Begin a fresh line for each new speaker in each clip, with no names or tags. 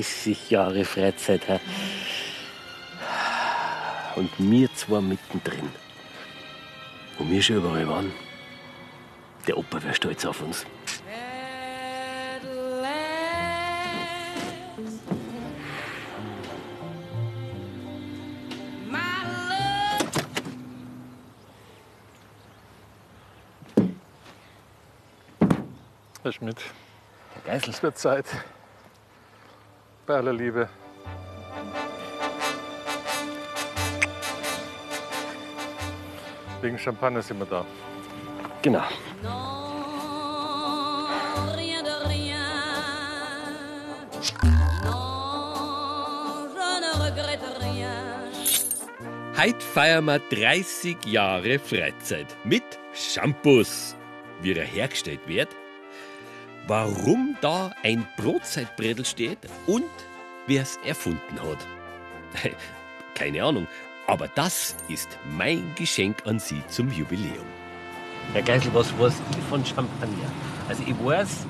30 Jahre Freizeit. He. Und wir zwei mittendrin. Wo wir schon überall waren. Der Opa wäre stolz auf uns.
Herr Schmidt,
Herr Geisel.
es wird Zeit. Bei aller Liebe. Wegen Champagner sind wir da.
Genau. Heute feiern wir 30 Jahre Freizeit mit Shampoos. Wie er hergestellt wird, warum da ein Brotzeitbredel steht und wer es erfunden hat. Keine Ahnung, aber das ist mein Geschenk an Sie zum Jubiläum. Herr Geisel, was weiß ich von Champagner? Also ich weiß,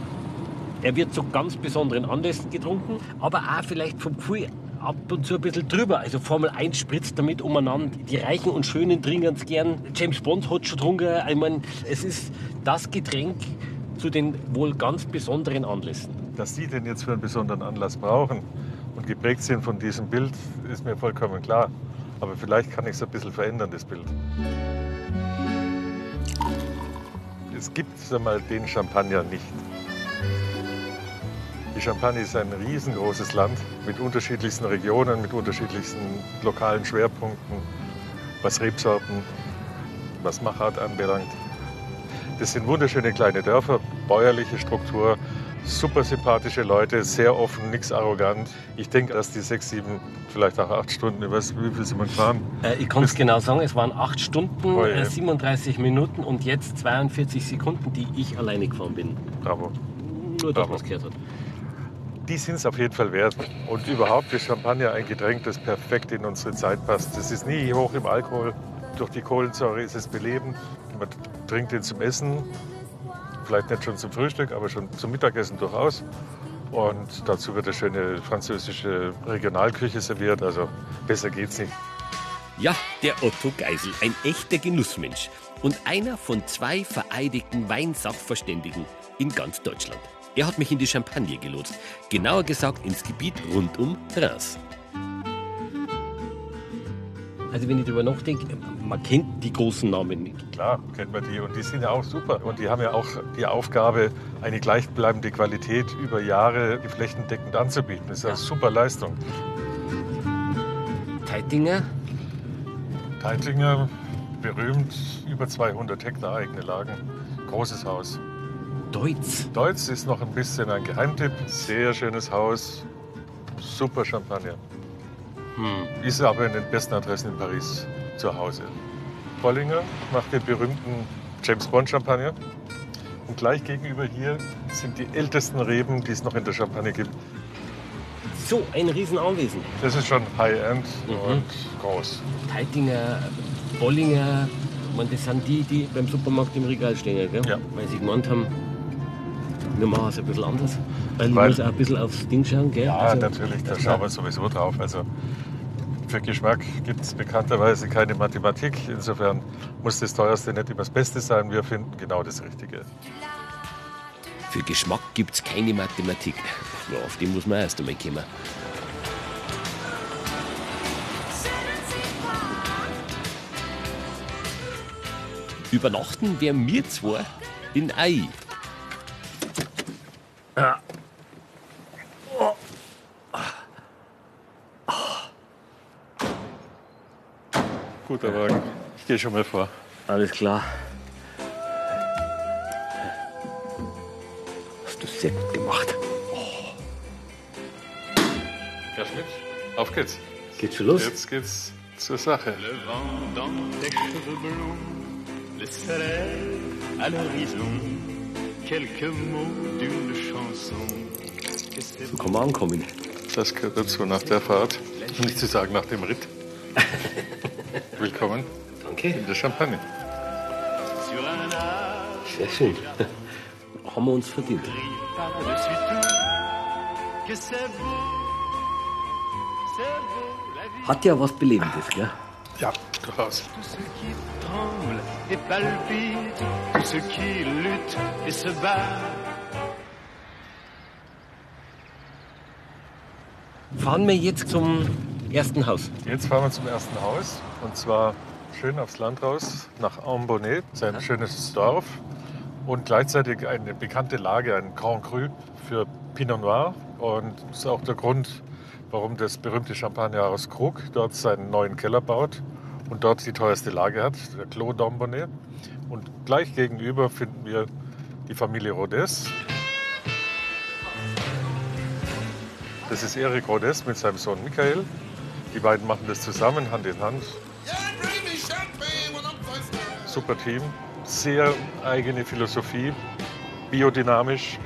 er wird zu ganz besonderen Anlässen getrunken, aber auch vielleicht vom Gefühl ab und zu ein bisschen drüber. Also Formel 1 spritzt damit umeinander. Die Reichen und Schönen trinken es gern. James Bond hat schon getrunken. Ich meine, es ist das Getränk zu den wohl ganz besonderen Anlässen.
Dass Sie den jetzt für einen besonderen Anlass brauchen und geprägt sind von diesem Bild, ist mir vollkommen klar. Aber vielleicht kann ich es ein bisschen verändern, das Bild. Es gibt sag mal, den Champagner nicht. Die Champagne ist ein riesengroßes Land mit unterschiedlichsten Regionen, mit unterschiedlichsten lokalen Schwerpunkten, was Rebsorten, was Machart anbelangt. Das sind wunderschöne kleine Dörfer, bäuerliche Struktur, super sympathische Leute, sehr offen, nichts arrogant. Ich denke, dass die sechs, sieben, vielleicht auch acht Stunden, weiß, wie viel sind wir gefahren?
Äh, ich kann es genau sagen, es waren 8 Stunden,
Oh
äh, 37 Minuten und jetzt 42 Sekunden, die ich alleine gefahren bin.
Bravo.
Nur das,
Bravo.
was gehört hat.
Die sind es auf jeden Fall wert. Und überhaupt ist Champagner ein Getränk, das perfekt in unsere Zeit passt. Es ist nie hoch im Alkohol. Durch die Kohlensäure ist es belebend. Man trinkt ihn zum Essen, vielleicht nicht schon zum Frühstück, aber schon zum Mittagessen durchaus. Und dazu wird eine schöne französische Regionalküche serviert. Also besser geht's nicht.
Ja, der Otto Geisel, ein echter Genussmensch und einer von zwei vereidigten Weinsachverständigen in ganz Deutschland. Er hat mich in die Champagne gelotst, genauer gesagt ins Gebiet rund um Reims. Also wenn ich darüber nachdenke, man kennt die großen Namen nicht.
Klar, kennt man die und die sind ja auch super. Und die haben ja auch die Aufgabe, eine gleichbleibende Qualität über Jahre flächendeckend anzubieten. Das ist eine
Ja.
super Leistung.
Teitinger,
Teitlinger, berühmt, über 200 Hektar eigene Lagen, großes Haus.
Deutz.
Deutz ist noch ein bisschen ein Geheimtipp, sehr schönes Haus, super Champagner.
Hm.
Ist aber in den besten Adressen in Paris zu Hause. Bollinger macht den berühmten James Bond Champagner. Und gleich gegenüber hier sind die ältesten Reben, die es noch in der Champagne gibt.
So ein Riesenanwesen.
Das ist schon High-End
Mhm.
und groß.
Teitinger, Bollinger, ich meine, das sind die, die beim Supermarkt im Regal stehen, gell?
Ja.
weil sie gemeint haben, wir machen es ein bisschen anders. Weil ich
Weil-
muss auch ein bisschen aufs Ding schauen. Gell?
Ja,
Also,
natürlich, da schauen wir sowieso drauf. Also für Geschmack gibt es bekannterweise keine Mathematik. Insofern muss das teuerste nicht immer das Beste sein. Wir finden genau das Richtige.
Für Geschmack gibt es keine Mathematik. Ja, auf die muss man erst einmal kommen. Übernachten wären wir zwar in Ai.
Guter Wagen. Ich gehe schon mal vor.
Alles klar. Hast du sehr gut gemacht.
Herr Schmidt, auf geht's.
Geht schon los?
Jetzt geht's zur Sache.
Le vent dans tes cheveux blonds, le soleil à l'horizon, quelques mots d'une chanson.
So kann man ankommen.
Das gehört dazu nach der Fahrt. Nicht zu sagen nach dem Ritt. Willkommen
Danke.
in der Champagne.
Sehr schön. Haben wir uns verdient. Hat ja was Belebendes, gell?
Ja, durchaus.
Fahren wir jetzt zum ersten Haus.
Jetzt fahren wir zum ersten Haus und zwar schön aufs Land raus nach Ambonnet, das ist ein schönes Dorf und gleichzeitig eine bekannte Lage, ein Grand Cru für Pinot Noir und das ist auch der Grund, warum das berühmte Champagner aus Krug dort seinen neuen Keller baut und dort die teuerste Lage hat, der Clos d'Ambonnet. Und gleich gegenüber finden wir die Familie Rodez. Das ist Eric Rodez mit seinem Sohn Michael. Die beiden machen das zusammen, Hand in Hand. Super Team, sehr eigene Philosophie, biodynamisch.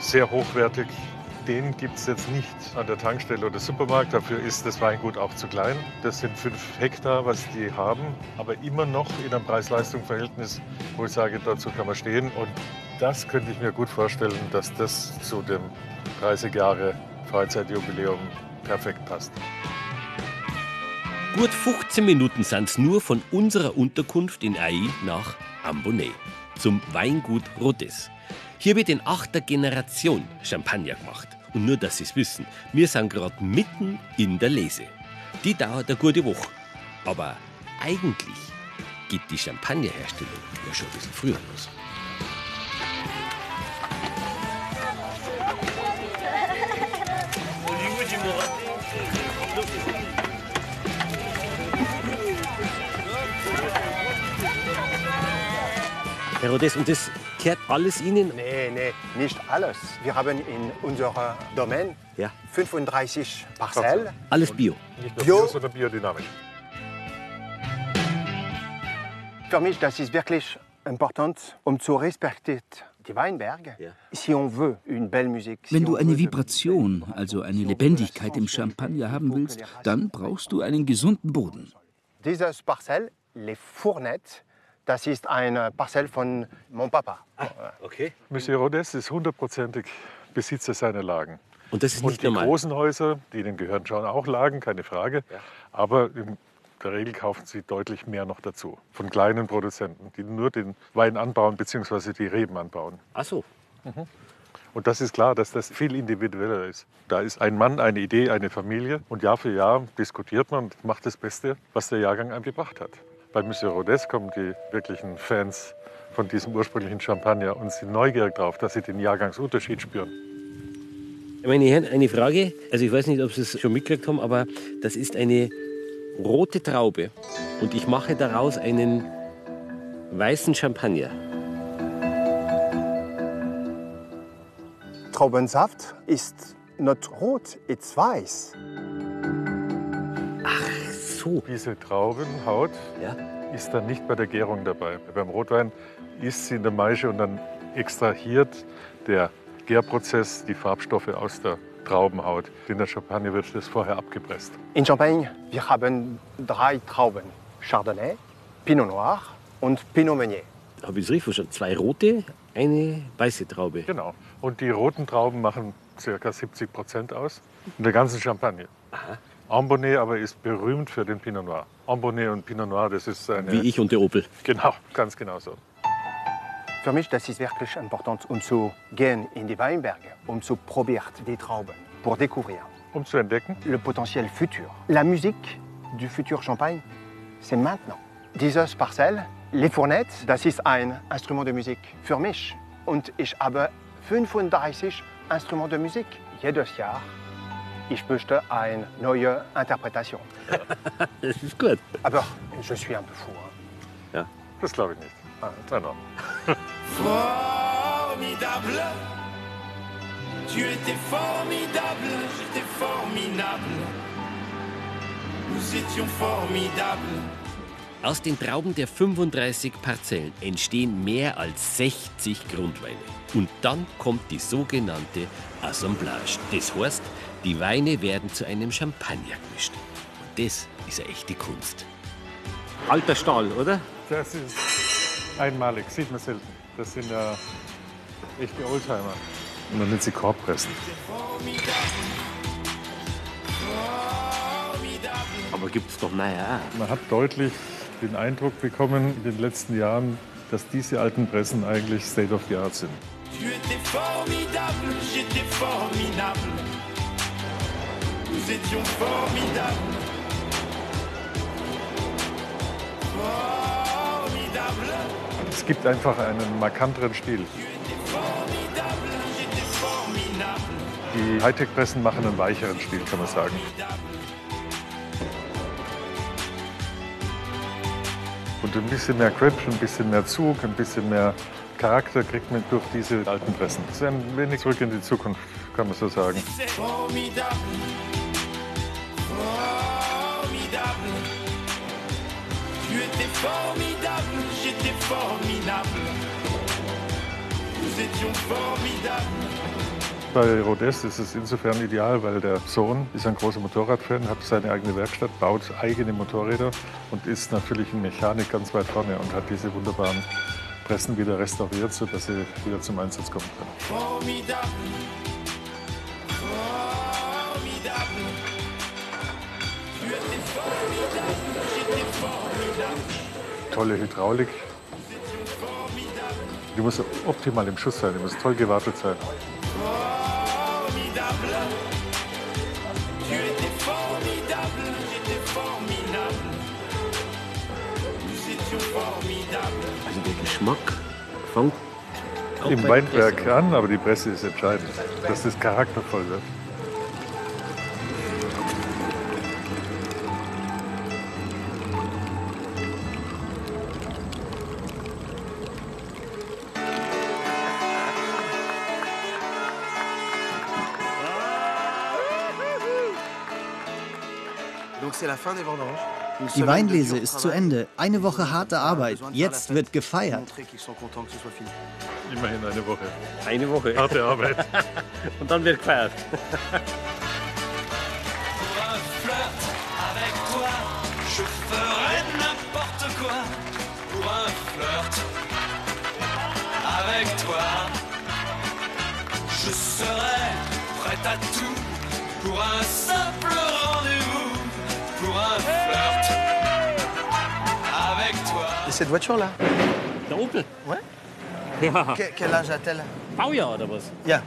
Sehr hochwertig. Den gibt es jetzt nicht an der Tankstelle oder Supermarkt. Dafür ist das Weingut auch zu klein. Das sind fünf Hektar, was die haben, aber immer noch in einem Preis-Leistung-Verhältnis, wo ich sage, dazu kann man stehen. Und das könnte ich mir gut vorstellen, dass das zu dem 30 Jahre Freizeitjubiläum perfekt passt.
Gut 15 Minuten sind's nur von unserer Unterkunft in Ai nach Ambonnet, zum Weingut Rodez. Hier wird in achter Generation Champagner gemacht. Und nur, dass Sie es wissen, wir sind gerade mitten in der Lese. Die dauert eine gute Woche. Aber eigentlich geht die Champagnerherstellung ja schon ein bisschen früher los. Herr Rodez, und das kehrt alles Ihnen?
Nee, nee, nicht alles. Wir haben in unserem Domain
Ja.
35 Parzellen.
Alles Bio.
Nicht
Bio.
bio, sondern biodynamisch.
Für mich, das ist wirklich important, um zu respektieren die Weinberge.
Ja.
Si on veut une belle musique. si
Wenn du eine Vibration, also eine Lebendigkeit im Champagner haben willst, dann brauchst du einen gesunden Boden.
Dieses Parzell, les Fournettes, das ist eine Parzelle von mon Papa.
Okay.
Monsieur Rodez ist hundertprozentig Besitzer seiner Lagen.
Und das ist
Und
nicht
die
normal.
großen Häuser, denen gehören schon auch Lagen, keine Frage. Aber in der Regel kaufen sie deutlich mehr noch dazu. Von kleinen Produzenten, die nur den Wein anbauen bzw. die Reben anbauen.
Ach so.
Und das ist klar, dass das viel individueller ist. Da ist ein Mann, eine Idee, eine Familie. Und Jahr für Jahr diskutiert man und macht das Beste, was der Jahrgang einem gebracht hat. Bei Monsieur Rodez kommen die wirklichen Fans von diesem ursprünglichen Champagner und sind neugierig darauf, dass sie den Jahrgangsunterschied spüren.
Meine Herren, eine Frage. Also ich weiß nicht, ob Sie es schon mitgekriegt haben, aber das ist eine rote Traube. Und ich mache daraus einen weißen Champagner.
Traubensaft ist nicht rot, ist weiß.
So.
Diese Traubenhaut
Ja.
ist dann nicht bei der Gärung dabei. Beim Rotwein ist sie in der Maische und dann extrahiert der Gärprozess die Farbstoffe aus der Traubenhaut. In der Champagner wird das vorher abgepresst.
In Champagne, wir haben drei Trauben. Chardonnay, Pinot Noir und Pinot Meunier.
Habe ich es richtig verstanden? Zwei rote, eine weiße Traube.
Genau. Und die roten Trauben machen ca. 70 Prozent aus in der ganzen Champagne. Ambonnet aber ist berühmt für den Pinot Noir. Ambonnet und Pinot Noir, das ist eine...
Wie ich und der Opel.
Genau, ganz genau so.
Für mich das ist wirklich important, um zu gehen in die Weinberge, um zu probieren die Trauben, pour découvrir
Um zu entdecken,
le potentiel futur. La musique du futur Champagne, c'est maintenant. Dieses Parcelle, les Fournettes, das ist ein Instrument de Musik für mich. Und ich habe 35 Instrumente de Musik. Jedes Jahr, ich möchte eine neue Interpretation.
Das ist gut.
Aber je suis un peu fou. hein.
das glaube ich nicht.
Ah,
Nein, nein.
Formidable. Tu étais formidable, j'étais formidable. Nous étions formidables.
Aus den Trauben der 35 Parzellen entstehen mehr als 60 Grundweine. Und dann kommt die sogenannte Assemblage. Das heißt, die Weine werden zu einem Champagner gemischt. Und das ist eine echte Kunst. Alter Stahl, oder?
Das ist einmalig, sieht man selten. Das sind ja Echte Oldtimer. Und man nennt sie Korbpressen.
Aber gibt's doch naja.
Man hat deutlich den Eindruck bekommen in den letzten Jahren, dass diese alten Pressen eigentlich State of the Art sind.
Nous étions formidables. Formidable,
Es gibt einfach einen markanteren Stil. Die Hightech-Pressen machen einen weicheren Stil, kann man sagen. Und ein bisschen mehr Grip, ein bisschen mehr Zug, ein bisschen mehr Charakter kriegt man durch diese alten Pressen. Es ist ein wenig zurück in die Zukunft, kann man so sagen.
Formidable. Formidable. Tu étais formidable, j'étais formidable. Nous étions formidables.
Bei Rhodes ist es insofern ideal, weil der Sohn ist ein großer Motorradfan, hat seine eigene Werkstatt, baut eigene Motorräder und ist natürlich in Mechanik ganz weit vorne und hat diese wunderbaren Pressen wieder restauriert, sodass sie wieder zum Einsatz kommen können. Tolle Hydraulik. Die muss optimal im Schuss sein, die muss toll gewartet sein.
Also der Geschmack fängt
Im Weinberg an, aber die Presse ist entscheidend, dass das charaktervoll wird.
Die Weinlese ist zu Ende. Eine Woche harte Arbeit. Jetzt wird gefeiert.
Immerhin eine Woche.
Eine Woche.
Harte Arbeit.
Und dann wird gefeiert.
Je ferais n'importe quoi. Pour un flirt avec toi, je serais prête à tout. Pour un simple
cette voiture-là,
Der Opel?
Ouais.
Ja.
que- quel âge a-t-elle
Baujahr oder was?
Ja,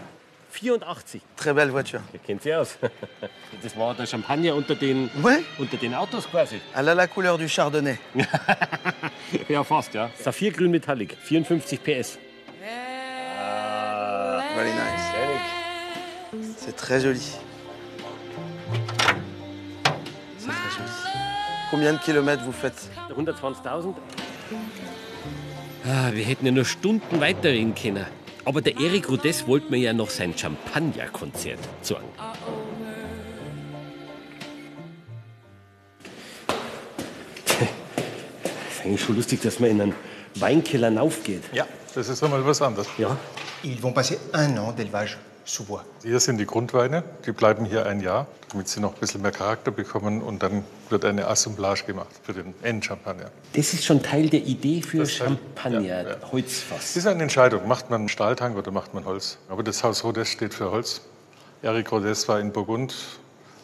84.
très belle voiture.
Ihr kennt sie aus. Das war der Champagner unter den,
Ouais,
unter den Autos quasi.
elle a la couleur du chardonnay.
Ja, fast, ja. Saphirgrün Metallic, 54 PS.
Very nice. C'est très joli. C'est très joli. Combien de kilomètres vous faites
120.000. Ah, wir hätten ja noch Stunden weiterreden können. Aber der Eric Rudess wollte mir ja noch sein Champagner-Konzert zeigen. Das ist eigentlich schon lustig, dass man in einen Weinkeller aufgeht.
Ja. Das ist einmal was anderes.
Ja.
Ils vont passer un an d'élevage bois.
Hier sind die Grundweine, die bleiben hier ein Jahr, damit sie noch ein bisschen mehr Charakter bekommen und dann wird eine Assemblage gemacht für den Endchampagner.
Das ist schon Teil der Idee für
Das
Champagner,
ja, ja.
Holzfass.
Es ist eine Entscheidung, macht man Stahltank oder macht man Holz. Aber das Haus Rodez steht für Holz. Eric Rodez war in Burgund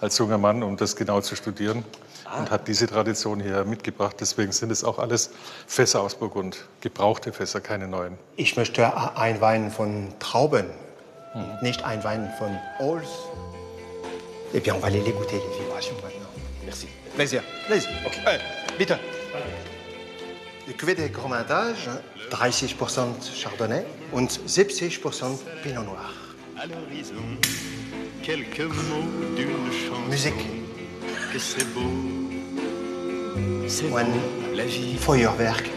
als junger Mann, um das genau zu studieren und hat diese Tradition hierher mitgebracht. Deswegen sind es auch alles Fässer aus Burgund, gebrauchte Fässer, keine neuen.
Ich möchte ein Wein von Trauben, nicht ein Wein von Holz. Eh bien, on va aller les goûter, les vibrations maintenant.
Merci.
Plaisir. Plaisir. Okay. Äh, bitte. Die Cuvée des Grommages, 30% Chardonnay und 70% Pinot Noir.
À l'horizon, quelques mots d'une chanson.
Musique.
Que c'est beau, c'est beau,
One
la vie.
Feuerwerk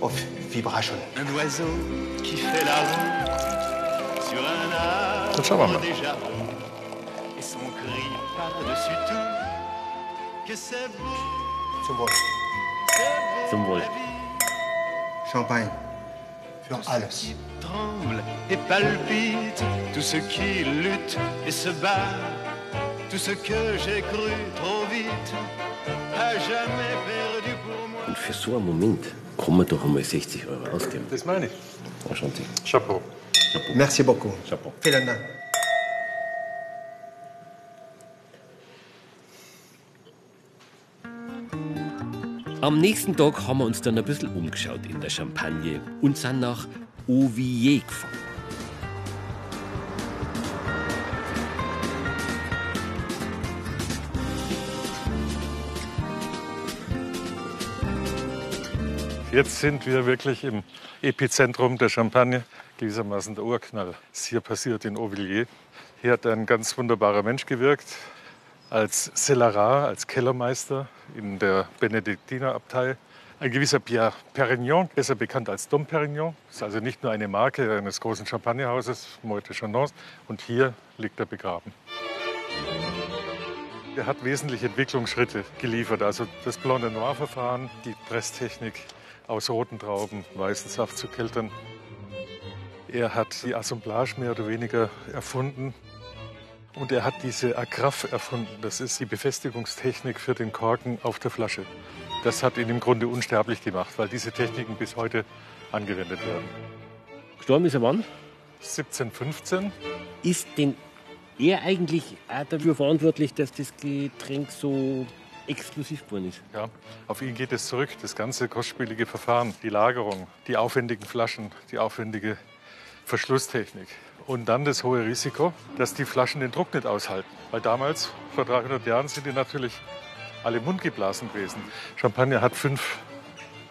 of Vibration.
Un oiseau qui fait la
schauen wir
arbre
mal.
Et son cri par-dessus tout. Que c'est beau, c'est beau. La vie.
Champagne. Für alles.
qui tremble et palpite, tout ce qui lutte et se bat, tout ce que j'ai cru trop vite, a jamais perdu pour moi.
Und für so einen Moment kann man doch einmal 60 Euro ausgeben.
Das meine ich.
Schon Sie.
Chapeau.
Merci beaucoup.
Chapeau.
Vielen Dank.
Am nächsten Tag haben wir uns dann ein bisschen umgeschaut in der Champagne und sind nach Auvilliers gefahren.
Jetzt sind wir wirklich im Epizentrum der Champagne, gewissermaßen der Urknall. ist hier passiert in Auvilliers. Hier hat ein ganz wunderbarer Mensch gewirkt, als Cellerat, als Kellermeister in der Benediktinerabtei. Ein gewisser Pierre Perignon, besser bekannt als Dom Perignon. ist also nicht nur eine Marke eines großen Champagnerhauses, Moët de Chandon. Und hier liegt er begraben. Er hat wesentliche Entwicklungsschritte geliefert. Also das Blanc de Noir-Verfahren, die Presstechnik aus roten Trauben weißen Saft zu keltern. Er hat die Assemblage mehr oder weniger erfunden. Und er hat diese Agraffe erfunden. Das ist die Befestigungstechnik für den Korken auf der Flasche. Das hat ihn im Grunde unsterblich gemacht, weil diese Techniken bis heute angewendet werden.
Gestorben ist er wann?
1715
Ist denn er eigentlich auch dafür verantwortlich, dass das Getränk so exklusiv ist?
Ja, auf ihn geht es zurück. Das ganze kostspielige Verfahren, die Lagerung, die aufwendigen Flaschen, die aufwendige Verschlusstechnik. Und dann das hohe Risiko, dass die Flaschen den Druck nicht aushalten. Weil damals, vor 300 Jahren, sind die natürlich alle mundgeblasen gewesen. Champagner hat 5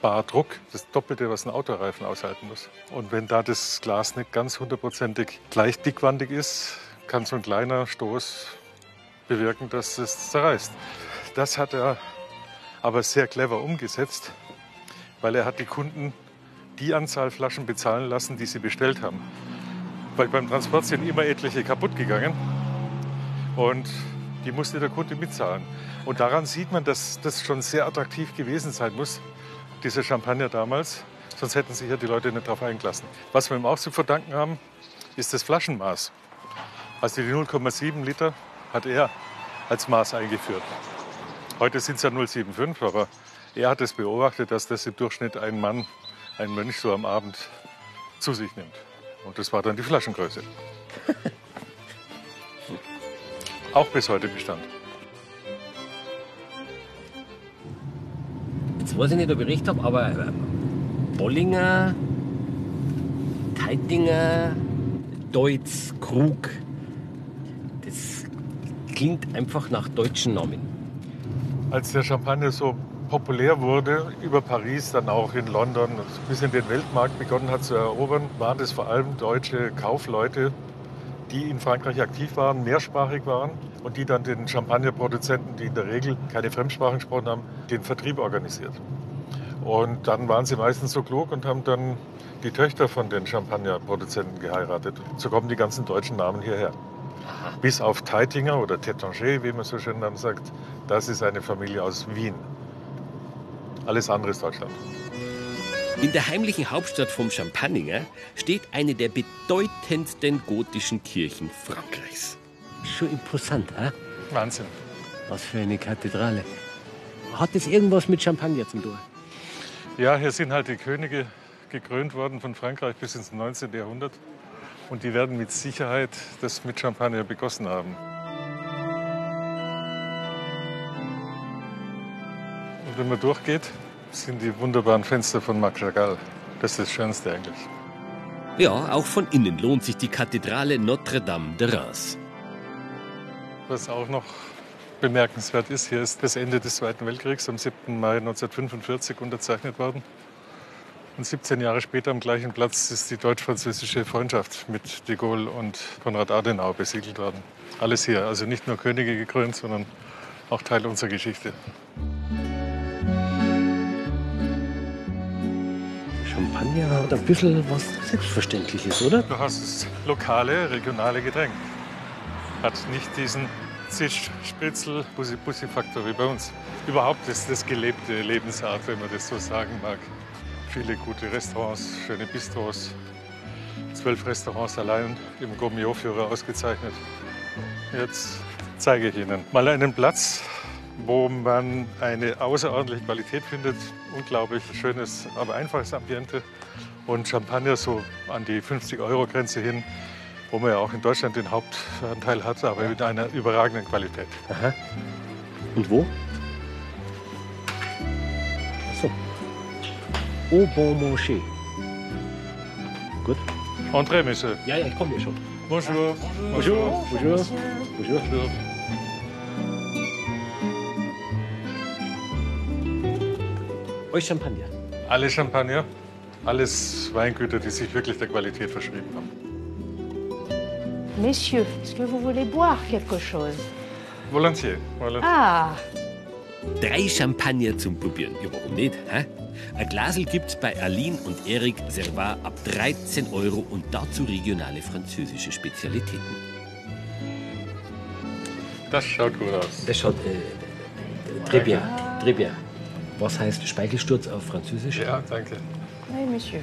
Bar Druck, das Doppelte, was ein Autoreifen aushalten muss. Und wenn da das Glas nicht ganz hundertprozentig gleich dickwandig ist, kann so ein kleiner Stoß bewirken, dass es zerreißt. Das hat er aber sehr clever umgesetzt, weil er hat die Kunden die Anzahl Flaschen bezahlen lassen, die sie bestellt haben. Weil beim Transport sind immer etliche kaputt gegangen und die musste der Kunde mitzahlen. Und daran sieht man, dass das schon sehr attraktiv gewesen sein muss, dieser Champagner damals. Sonst hätten sich ja die Leute nicht darauf eingelassen. Was wir ihm auch zu verdanken haben, ist das Flaschenmaß. Also die 0,7 Liter hat er als Maß eingeführt. Heute sind es ja 0,75, aber er hat es beobachtet, dass das im Durchschnitt ein Mann, ein Mönch so am Abend zu sich nimmt. Und das war dann die Flaschengröße. Auch bis heute Bestand.
Jetzt weiß ich nicht, ob ich recht habe, aber äh, Bollinger, Teitinger, Deutz, Krug, das klingt einfach nach deutschen Namen.
Als der Champagner so populär wurde, über Paris, dann auch in London, bis in den Weltmarkt begonnen hat zu erobern, waren das vor allem deutsche Kaufleute, die in Frankreich aktiv waren, mehrsprachig waren und die dann den Champagnerproduzenten, die in der Regel keine Fremdsprachen gesprochen haben, den Vertrieb organisiert. Und dann waren sie meistens so klug und haben dann die Töchter von den Champagnerproduzenten geheiratet. So kommen die ganzen deutschen Namen hierher. Bis auf Teitinger oder Tétanger, wie man so schön dann sagt, das ist eine Familie aus Wien. Alles andere ist Deutschland.
In der heimlichen Hauptstadt vom Champagner steht eine der bedeutendsten gotischen Kirchen Frankreichs. Schon imposant, hä?
Wahnsinn.
Was für eine Kathedrale. Hat das irgendwas mit Champagner zu tun?
Ja, hier sind halt die Könige gekrönt worden von Frankreich bis ins 19. Jahrhundert. Und die werden mit Sicherheit das mit Champagner begossen haben. Und wenn man durchgeht, sind die wunderbaren Fenster von Marc Chagall. Das ist das Schönste eigentlich.
Ja, auch von innen lohnt sich die Kathedrale Notre-Dame de Reims.
Was auch noch bemerkenswert ist, hier ist das Ende des Zweiten Weltkriegs am 7. Mai 1945 unterzeichnet worden. Und 17 Jahre später am gleichen Platz ist die deutsch-französische Freundschaft mit de Gaulle und Konrad Adenauer besiegelt worden. Alles hier, also nicht nur Könige gekrönt, sondern auch Teil unserer Geschichte.
Champagner hat ein bisschen was Selbstverständliches, oder?
Du hast das lokale, regionale Getränk. Hat nicht diesen Zisch, Spritzel, Bussi-Bussi-Faktor wie bei uns. Überhaupt ist das gelebte Lebensart, wenn man das so sagen mag. Viele gute Restaurants, schöne Bistros. Zwölf Restaurants allein im Gourmet-Führer ausgezeichnet. Jetzt zeige ich Ihnen mal einen Platz, wo man eine außerordentliche Qualität findet. Unglaublich schönes, aber einfaches Ambiente. und Champagner so an die 50-Euro-Grenze hin, wo man ja auch in Deutschland den Hauptanteil hat, aber mit einer überragenden Qualität.
Aha. Und wo? Au Bon Manger. Gut.
Entrez, Monsieur.
Ja, ja, ich komme hier schon.
Bonjour.
Bonjour. Bonjour. Bonjour. Euch Champagner.
Alle Champagner, alles Weingüter, die sich wirklich der Qualität verschrieben haben.
Messieurs, est-ce que vous voulez boire quelque chose?
Volontiers. volontiers.
Ah,
Drei Champagner zum Probieren. Ja, warum nicht? Hä? Ein Glasel gibt's bei Aline und Eric Servat ab 13 Euro und dazu regionale französische Spezialitäten.
Das schaut gut aus.
Das schaut äh, très bien, très bien. Was heißt Speichelsturz auf Französisch?
Ja, danke.
oui, monsieur.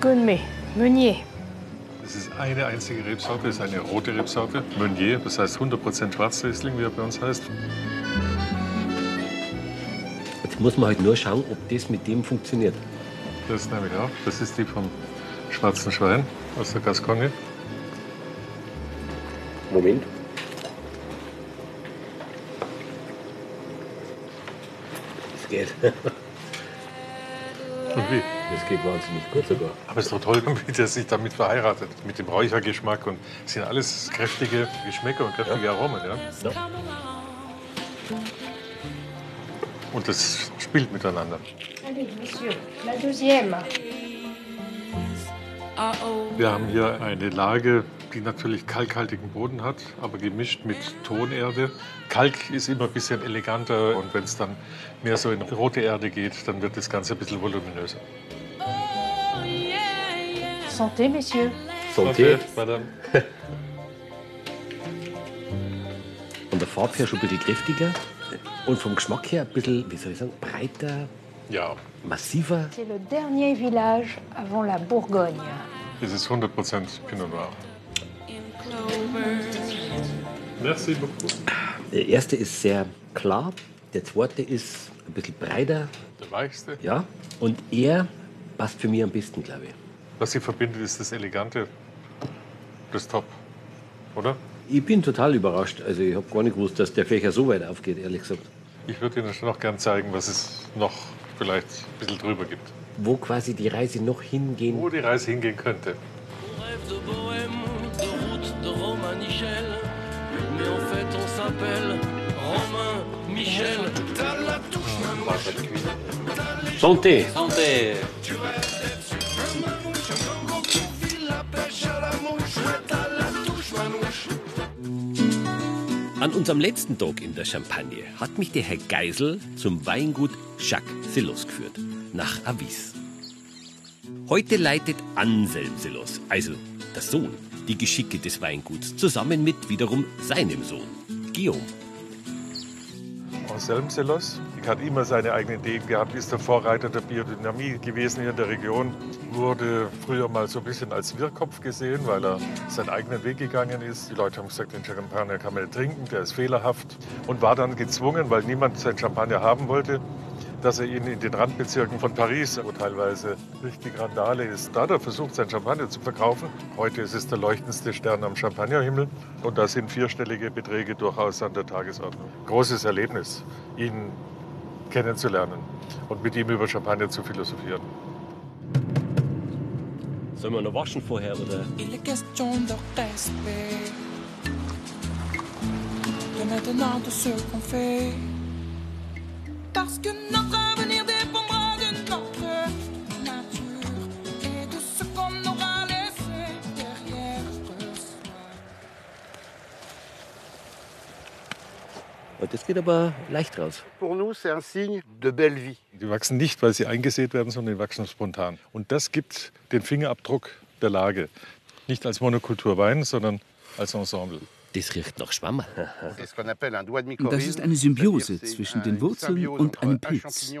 Gonmet, Meunier.
Das ist eine einzige Rebsorte, das ist eine rote Rebsorte, Meunier, das heißt 100% Schwarzriesling, wie er bei uns heißt.
Jetzt muss man halt nur schauen, ob das mit dem funktioniert.
Das nehme ich auch. Das ist die vom Schwarzen Schwein aus der Gascogne.
Moment. Das geht.
Und wie?
Das geht wahnsinnig gut sogar.
Aber es ist doch toll, wie der sich damit verheiratet. Mit dem Räuchergeschmack und es sind alles kräftige Geschmäcker und kräftige Aromen. Ja? Und das spielt miteinander. Wir haben hier eine Lage, die natürlich kalkhaltigen Boden hat, aber gemischt mit Tonerde. Kalk ist immer ein bisschen eleganter und wenn es dann mehr so in rote Erde geht, dann wird das Ganze ein bisschen voluminöser.
Santé, messieurs.
Santé.
Madame.
Von der Farbe her schon ein bisschen kräftiger und vom Geschmack her ein bisschen, wie soll ich sagen, breiter,
Ja,
massiver.
C'est le dernier village avant la Bourgogne.
es ist 100% Pinot Noir. Merci beaucoup.
Der erste ist sehr klar, der zweite ist ein bisschen breiter,
Der weichste.
ja, und er passt für mich am besten, glaube ich.
Was sie verbindet, ist das Elegante, das Top, oder?
Ich bin total überrascht. Also ich habe gar nicht gewusst, dass der Fächer so weit aufgeht, ehrlich gesagt.
Ich würde Ihnen schon noch gern zeigen, was es noch vielleicht ein bisschen drüber gibt.
Wo quasi die Reise noch hingehen.
Wo die Reise hingehen könnte.
rêve de
An unserem letzten Tag in der Champagne hat mich der Herr Geisel zum Weingut Jacques Sillos geführt, nach Avis. Heute leitet Anselm Sillos, also der Sohn, die Geschicke des Weinguts, zusammen mit wiederum seinem Sohn, Guillaume.
Anselm Sellos. Er hat immer seine eigenen Ideen gehabt, ist der Vorreiter der Biodynamie gewesen hier in der Region. Wurde früher mal so ein bisschen als Wirrkopf gesehen, weil er seinen eigenen Weg gegangen ist. Die Leute haben gesagt, den Champagner kann man nicht trinken, der ist fehlerhaft. Und war dann gezwungen, weil niemand seinen Champagner haben wollte, dass er ihn in den Randbezirken von Paris, wo teilweise richtig Randale ist, da hat er versucht, sein Champagner zu verkaufen. Heute ist es der leuchtendste Stern am Champagnerhimmel und da sind vierstellige Beträge durchaus an der Tagesordnung. Großes Erlebnis, ihn kennenzulernen und mit ihm über Champagner zu philosophieren.
Sollen wir noch waschen vorher oder?
Maintenant de ce qu'on fait. Parce que notre
Oh, Das geht aber leicht raus.
Die wachsen nicht, weil sie eingesät werden, sondern die wachsen spontan. Und das gibt den Fingerabdruck der Lage. Nicht als Monokultur Wein, sondern als Ensemble.
Das riecht nach
de
Das ist eine Symbiose zwischen den Wurzeln und einem Pilz.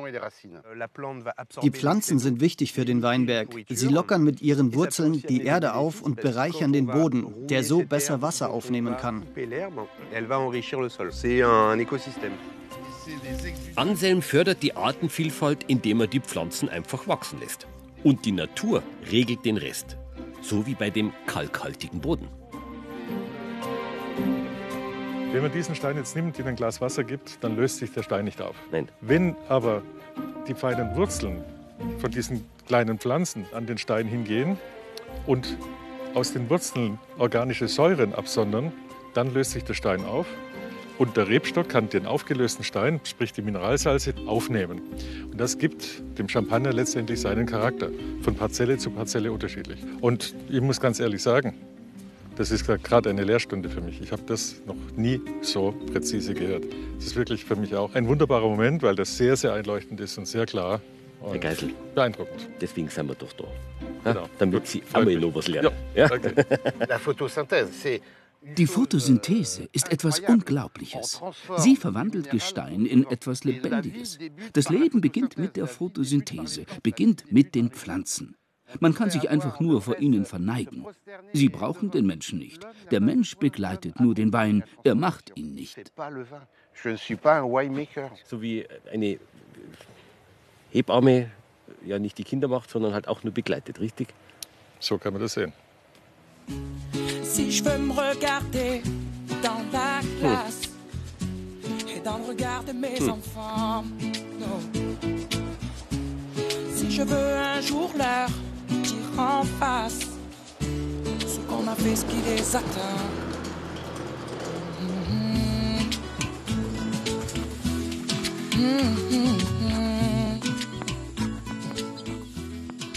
absorber
Die Pflanzen sind wichtig für den Weinberg. Sie lockern mit ihren Wurzeln die Erde auf und bereichern den Boden, der so besser Wasser aufnehmen kann.
l'herbe, elle va enrichir le sol. C'est un écosystème.
Anselm fördert die Artenvielfalt, indem er die Pflanzen einfach wachsen lässt. Und die Natur regelt den Rest. So wie bei dem kalkhaltigen Boden.
Wenn man diesen Stein jetzt nimmt, in ein Glas Wasser gibt, dann löst sich der Stein nicht auf.
Nein.
Wenn aber die feinen Wurzeln von diesen kleinen Pflanzen an den Stein hingehen und aus den Wurzeln organische Säuren absondern, dann löst sich der Stein auf und der Rebstock kann den aufgelösten Stein, sprich die Mineralsalze, aufnehmen. Und das gibt dem Champagner letztendlich seinen Charakter, von Parzelle zu Parzelle unterschiedlich. Und ich muss ganz ehrlich sagen, das ist gerade eine Lehrstunde für mich. Ich habe das noch nie so präzise gehört. Das ist wirklich für mich auch ein wunderbarer Moment, weil das sehr, sehr einleuchtend ist und sehr klar.
Herr Geisel.
Beeindruckend.
Deswegen sind wir doch da.
Genau.
Damit Sie einmal noch was lernen.
Ja,
Ja?
okay.
Die Photosynthese ist etwas Unglaubliches. Sie verwandelt Gestein in etwas Lebendiges. Das Leben beginnt mit der Photosynthese, beginnt mit den Pflanzen. Man kann sich einfach nur vor ihnen verneigen. Sie brauchen den Menschen nicht. Der Mensch begleitet nur den Wein, er macht ihn nicht.
ne.
So wie eine Hebamme ja nicht die Kinder macht, sondern halt auch nur begleitet, richtig?
So kann man das sehen.
Si je veux me regarder dans le regard de mes
Hmm.
enfants, non. Si je veux un jour leur dire en face ce qu'on a fait, ce qui les atteint.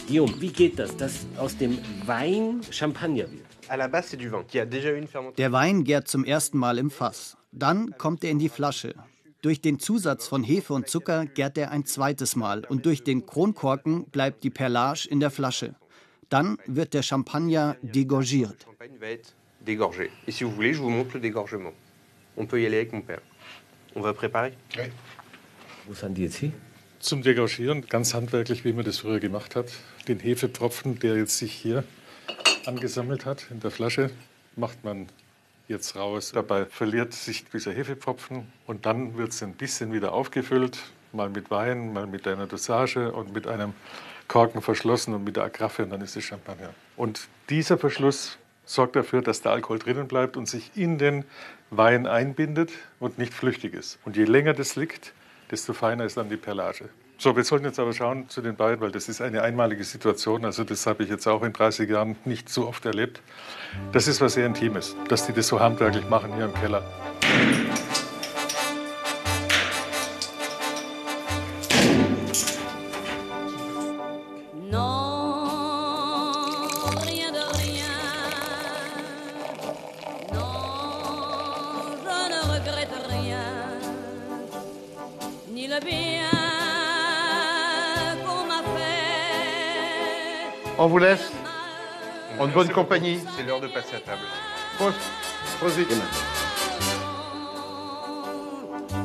Guillaume, wie geht das, dass aus dem Wein Champagner wird?
Qui.
Der Wein gärt zum ersten Mal im Fass. Dann kommt er in die Flasche. Durch den Zusatz von Hefe und Zucker gärt er ein zweites Mal und durch den Kronkorken bleibt die Perlage in der Flasche. Dann wird der Champagner degorgiert.
La champagne va être dégorgée. Et si vous voulez, je vous montre le dégorgement. On peut y aller avec mon père. On va préparer
Wo sind die jetzt hin?
Zum Degorgieren, ganz handwerklich, wie man das früher gemacht hat. Den Hefepropfen, der jetzt sich hier angesammelt hat in der Flasche, macht man jetzt raus. Dabei verliert sich dieser Hefepropfen und dann wird es ein bisschen wieder aufgefüllt, mal mit Wein, mal mit einer Dosage und mit einem Korken verschlossen und mit der Agraffe und dann ist es Champagner. Und dieser Verschluss sorgt dafür, dass der Alkohol drinnen bleibt und sich in den Wein einbindet und nicht flüchtig ist. Und je länger das liegt, desto feiner ist dann die Perlage. So, wir sollten jetzt aber schauen zu den beiden, weil das ist eine einmalige Situation. Also das habe ich jetzt auch in 30 Jahren nicht so oft erlebt. Das ist was sehr Intimes, dass die das so handwerklich machen hier im Keller.
On vous laisse en bonne compagnie. C'est l'heure de passer à table. Prost. Prost vite.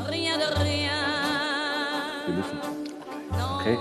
Rien de rien.
Okay.